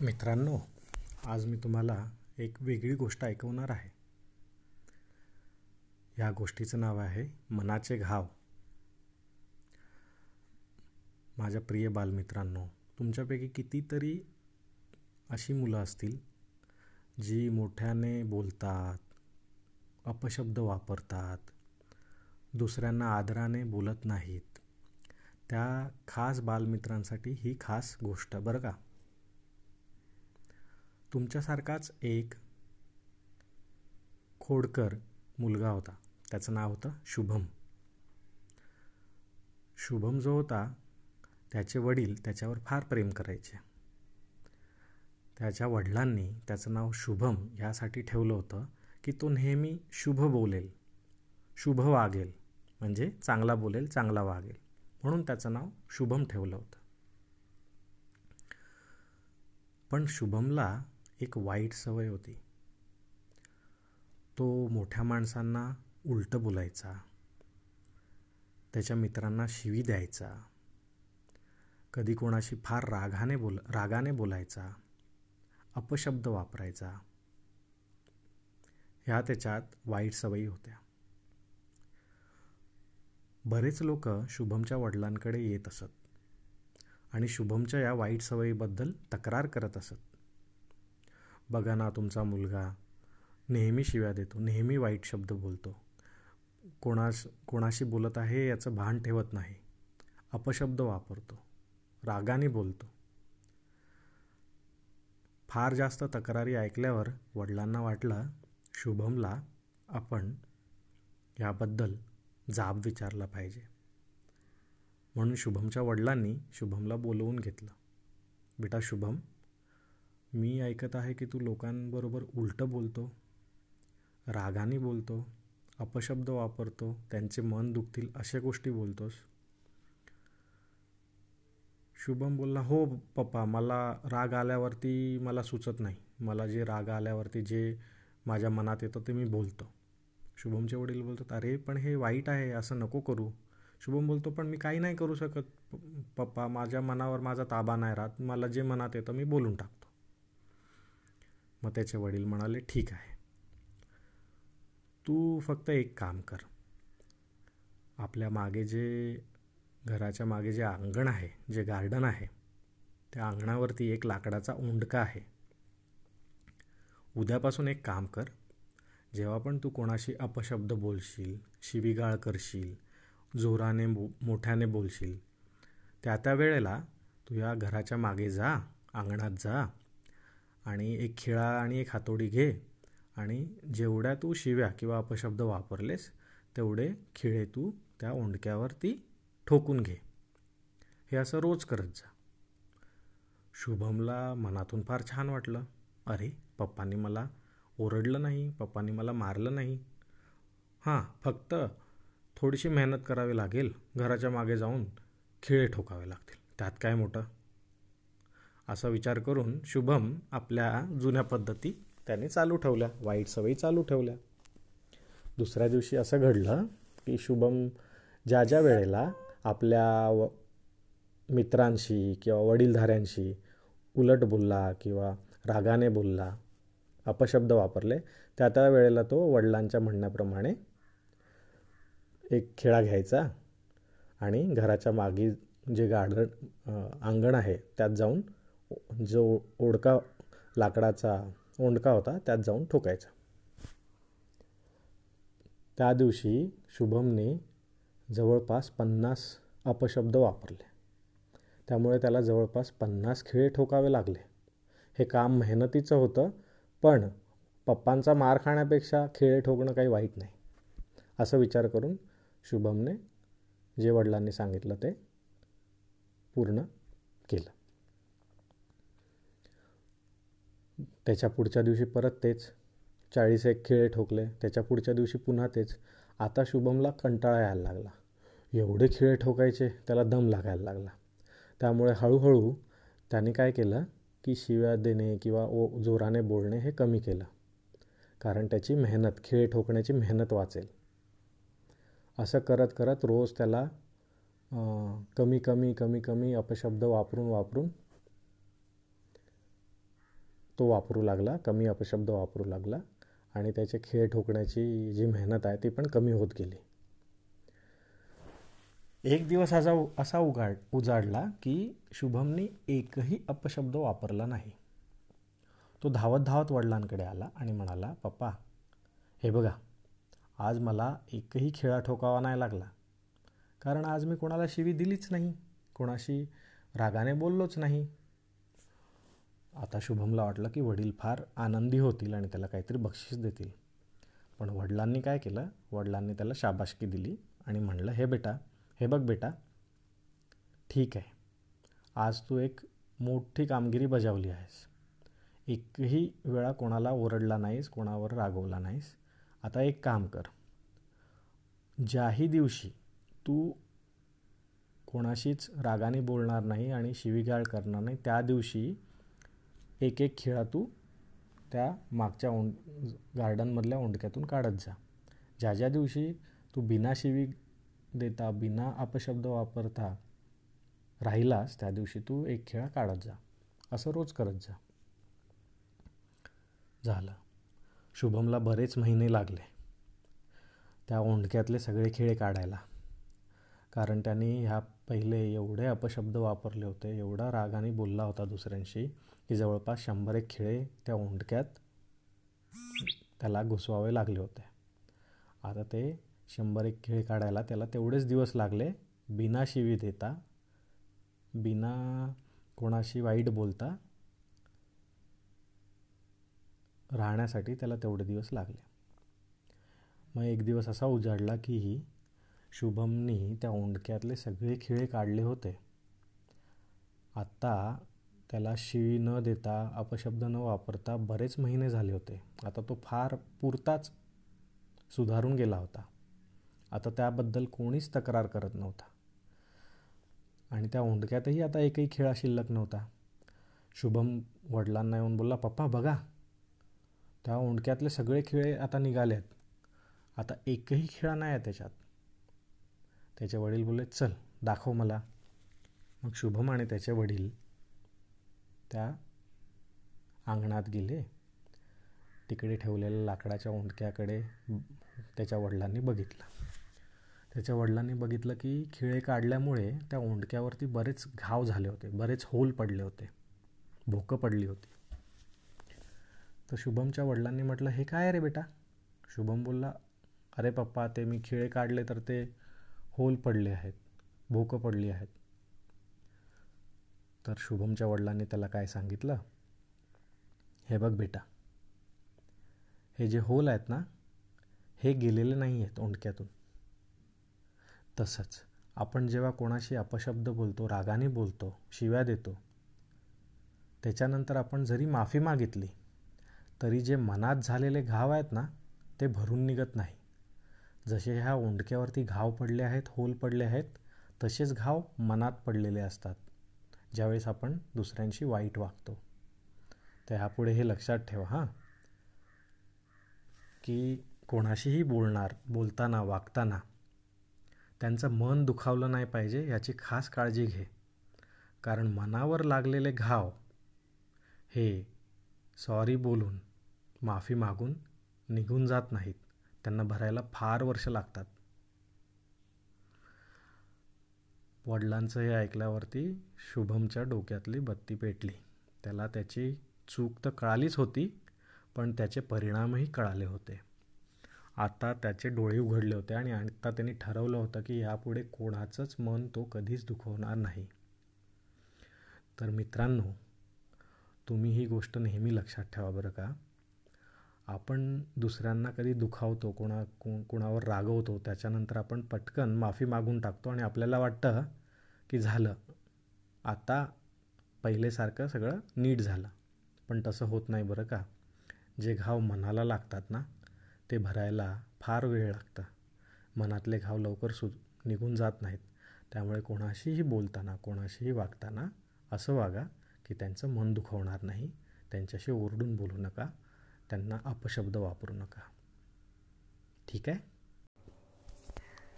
मित्रांनो आज मी तुम्हाला एक वेगळी गोष्ट ऐकवणार आहे. या गोष्टीचं नाव आहे मनाचे घाव. माझ्या प्रिय बालमित्रांनो तुमच्यापैकी कितीतरी अशी मुलं असतील जी मोठ्याने बोलतात अपशब्द वापरतात दुसऱ्यांना आदराने बोलत नाहीत. त्या खास बालमित्रांसाठी ही खास गोष्ट बरं का? तुमच्यासारखाच एक खोडकर मुलगा होता. त्याचं नाव होतं शुभम. शुभम जो होता त्याचे वडील त्याच्यावर फार प्रेम करायचे. त्याच्या वडिलांनी त्याचं नाव शुभम यासाठी ठेवलं होतं की तो नेहमी शुभ बोलेल. शुभ वागेल. म्हणजे चांगला बोलेल चांगला वागेल. म्हणून त्याचं नाव शुभम ठेवलं होतं. पण शुभमला एक वाईट सवय होती. तो मोठ्या माणसांना उलटं बोलायचा. त्याच्या मित्रांना शिवी द्यायचा. कधी कोणाशी फार रागाने बोल रागाने बोलायचा. अपशब्द वापरायचा. ह्या त्याच्यात वाईट सवयी होत्या. बरेच लोक शुभमच्या वडिलांकडे येत असत आणि शुभमच्या या वाईट सवयीबद्दल तक्रार करत असत. बघा ना तुमचा मुलगा. नेहमी शिव्या देतो नेहमी वाईट शब्द बोलतो. कोणास कोणाशी बोलत आहे याचं भान ठेवत नाही. अपशब्द वापरतो रागाने बोलतो. फार जास्त तक्रारी ऐकल्यावर वडिलांना वाटलं शुभमला आपण याबद्दल जाब विचारला पाहिजे. म्हणून शुभमच्या वडिलांनी शुभमला बोलवून घेतलं. बेटा शुभम मी ऐकत आहे की तू लोकांबरोबर उलटं बोलतो रागाने बोलतो अपशब्द वापरतो त्यांचे मन दुखतील अशा गोष्टी बोलतोस. शुभम बोलला हो पप्पा मला राग आल्यावरती मला सुचत नाही. मला जे राग आल्यावरती जे माझ्या मनात येतं ते मी बोलतो. शुभमचे वडील बोलतात अरे पण हे वाईट आहे असं नको करू. शुभम बोलतो पण मी काही नाही करू शकत. पप्पा माझ्या मनावर माझा ताबा नाही राहत. मला जे मनात येतं मी बोलून टाकतो. मग त्याचे वडील म्हणाले ठीक आहे. तू फक्त एक काम कर. आपल्या मागे जे घराच्या मागे जे अंगण आहे जे गार्डन आहे त्या अंगणावरती एक लाकडाचा उंडका आहे. उद्यापासून एक काम कर. जेव्हा पण तू कोणाशी अपशब्द बोलशील शिवीगाळ करशील जोराने बो मोठ्याने बोलशील त्या त्या वेळेला तू या घराच्या मागे जा अंगणात जा. आणि एक खिळा आणि एक हातोडी घे आणि जेवढ्या तू शिव्या किंवा अपशब्द वापरलेस तेवढे खिळे तू त्या ओंडक्यावरती ठोकून घे. हे असं रोज करत जा. शुभमला मनातून फार छान वाटलं. अरे पप्पांनी मला ओरडलं नाही पप्पांनी मला मारलं नाही. हां फक्त थोडीशी मेहनत करावी लागेल घराच्या मागे जाऊन खिळे ठोकावे लागतील. त्यात काय मोठं? असा विचार करून शुभम आपल्या जुन्या पद्धती त्याने चालू ठेवल्या वाईट सवयी चालू ठेवल्या. दुसऱ्या दिवशी असं घडलं की शुभम ज्या ज्या वेळेला आपल्या व मित्रांशी किंवा वडीलधाऱ्यांशी उलट बोलला किंवा रागाने बोलला अपशब्द वापरले त्या त्या वेळेला तो वडिलांच्या म्हणण्याप्रमाणे एक खेळा घ्यायचा आणि घराच्या मागे जे गार्डन अंगण आहे त्यात जाऊन जो ओढका लाकडाचा ओंडका होता त्यात जाऊन ठोकायचा. त्या दिवशी शुभमने जवळपास पन्नास अपशब्द वापरले. त्यामुळे त्याला जवळपास पन्नास खिळे ठोकावे लागले. हे काम मेहनतीचं होतं पण पप्पांचा मार खाण्यापेक्षा खिळे ठोकणं काही वाईट नाही असं विचार करून शुभमने जे वडिलांनी सांगितलं ते पूर्ण केलं. त्याच्या पुढच्या दिवशी परत तेच. चाळीस एक खेळ ठोकले त्याच्या पुढच्या दिवशी पुन्हा तेच. आता शुभमला कंटाळा यायला लागला. एवढे खेळ ठोकायचे त्याला दम लागायला लागला. त्यामुळे हळूहळू त्याने काय केलं की शिव्या देणे किंवा ओ जोराने बोलणे हे कमी केलं. कारण त्याची मेहनत खेळ ठोकण्याची मेहनत वाचेल. असं करत करत रोज त्याला कमी कमी कमी कमी अपशब्द वापरून वापरून तो वापरू लागला कमी अपशब्द वापरू लागला आणि त्याचे खेळ ठोकण्याची जी मेहनत आहे ती पण कमी होत गेली. एक दिवस असा असा उघाड उजाडला की शुभमने एकही अपशब्द वापरला नाही. तो धावत धावत वडिलांकडे आला आणि म्हणाला पप्पा हे बघा आज मला एकही खेळा ठोकावा नाही लागला. कारण आज मी कोणाला शिवी दिलीच नाही कोणाशी रागाने बोललोच नाही आता शुभमला वाटलं की वडील फार आनंदी होतील आणि त्याला काहीतरी बक्षीस देतील. पण वडिलांनी काय केलं? वडिलांनी त्याला शाबाशकी दिली आणि म्हणलं हे बेटा हे बघ बेटा ठीक आहे. आज तू एक मोठी कामगिरी बजावली आहेस. एकही वेळा कोणाला ओरडला नाहीस कोणावर रागवला नाहीस. आता एक काम कर. ज्याही दिवशी तू कोणाशीच रागाने बोलणार नाही आणि शिवीगाळ करणार नाही त्या दिवशी एक एक खेळा तू त्या मागच्या ओंड गार्डनमधल्या ओंडक्यातून काढत जा. ज्या ज्या दिवशी तू बिना शिवी देता बिना अपशब्द वापरता राहिलास त्या दिवशी तू एक खेळा काढत जा. असं रोज करत जा. झालं. शुभमला बरेच महिने लागले त्या ओंडक्यातले सगळे खेळ काढायला. कारण त्यांनी ह्या पहिले एवढे अपशब्द वापरले होते एवढा रागाने बोलला होता दुसऱ्यांशी की जवळपास शंभर एक खिळे त्या ओंडक्यात त्याला घुसवावे लागले होते. आता ते शंभर एक खिळे काढायला त्याला तेवढेच दिवस लागले बिना शिवी देता बिना कोणाशी वाईट बोलता राहण्यासाठी त्याला तेवढे दिवस लागले. मग एक दिवस असा उजाडला की शुभमनी त्या ओंडक्यातले सगळे खिळे काढले होते. आत्ता त्याला शिवी न देता अपशब्द न वापरता बरेच महिने झाले होते. आता तो फार पुरताच सुधारून गेला होता. आता त्याबद्दल कोणीच तक्रार करत नव्हता. आणि त्या ओंडक्यातही आता एकही खेळा शिल्लक नव्हता. शुभम वडिलांना येऊन बोलला पप्पा बघा. त्या ओंडक्यातले सगळे खेळ आता निघाले आहेत आता एकही खेळा नाही आहे त्याच्यात. त्याचे वडील बोलले चल दाखव मला. मग शुभम आणि त्याचे वडील त्या अंगणात गेले. तिकडे ठेवलेल्या लाकडाच्या ओंडक्याकडे त्याच्या वडिलांनी बघितलं. त्याच्या वडिलांनी बघितलं की खिळे काढल्यामुळे त्या ओंडक्यावरती बरेच घाव झाले होते बरेच होल पडले होते भोकं पडली होती. तर शुभमच्या वडिलांनी म्हटलं हे काय रे बेटा? शुभम बोलला अरे पप्पा ते मी खिळे काढले तर ते होल पडले आहेत भोकं पडली आहेत. तर शुभमच्या वडिलांनी त्याला काय सांगितलं? हे बघ बेटा हे जे होल आहेत ना हे गेलेले नाही आहेत ओंडक्यातून. तसंच आपण जेव्हा कोणाशी अपशब्द बोलतो रागाने बोलतो शिव्या देतो त्याच्यानंतर आपण जरी माफी मागितली तरी जे मनात झालेले घाव आहेत ना ते भरून निघत नाही. जसे ह्या ओंडक्यावरती घाव पडले आहेत होल पडले आहेत तसेच घाव मनात पडलेले असतात. ज्यावेळेस आपण दुसऱ्यांशी वाईट वागतो. तर ह्यापुढे हे लक्षात ठेवा हां. की कोणाशीही बोलणार बोलताना वागताना त्यांचं मन दुखावलं नाही पाहिजे याची खास काळजी घे. कारण मनावर लागलेले घाव हे सॉरी बोलून माफी मागून निघून जात नाहीत. त्यांना भरायला फार वर्ष लागतात. वडिलांचं हे ऐकल्यावरती शुभमच्या डोक्यातली बत्ती पेटली. त्याला त्याची चूक तर कळालीच होती पण त्याचे परिणामही कळाले होते. आता त्याचे डोळे उघडले होते आणि आता त्यांनी ठरवलं होतं की यापुढे कोणाचंच मन तो कधीच दुखवणार नाही. तर मित्रांनो तुम्ही ही गोष्ट नेहमी लक्षात ठेवा बरं का. आपण दुसऱ्यांना कधी दुखावतो कोणा को कुणावर रागवतो त्याच्यानंतर आपण पटकन माफी मागून टाकतो आणि आपल्याला वाटतं की झालं. आता पहिलेसारखं सगळं नीट झालं. पण तसं होत नाही बरं का. जे घाव मनाला लागतात ना ते भरायला फार वेळ लागतं. मनातले घाव लवकर सु निघून जात नाहीत. त्यामुळे कोणाशीही बोलताना कोणाशीही वागताना असं वागा की त्यांचं मन दुखवणार नाही. त्यांच्याशी ओरडून बोलू नका. त्यांना अपशब्द वापरू नका. ठीक आहे?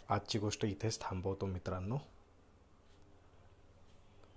आजची गोष्ट इथेच थांबवतो मित्रांनो.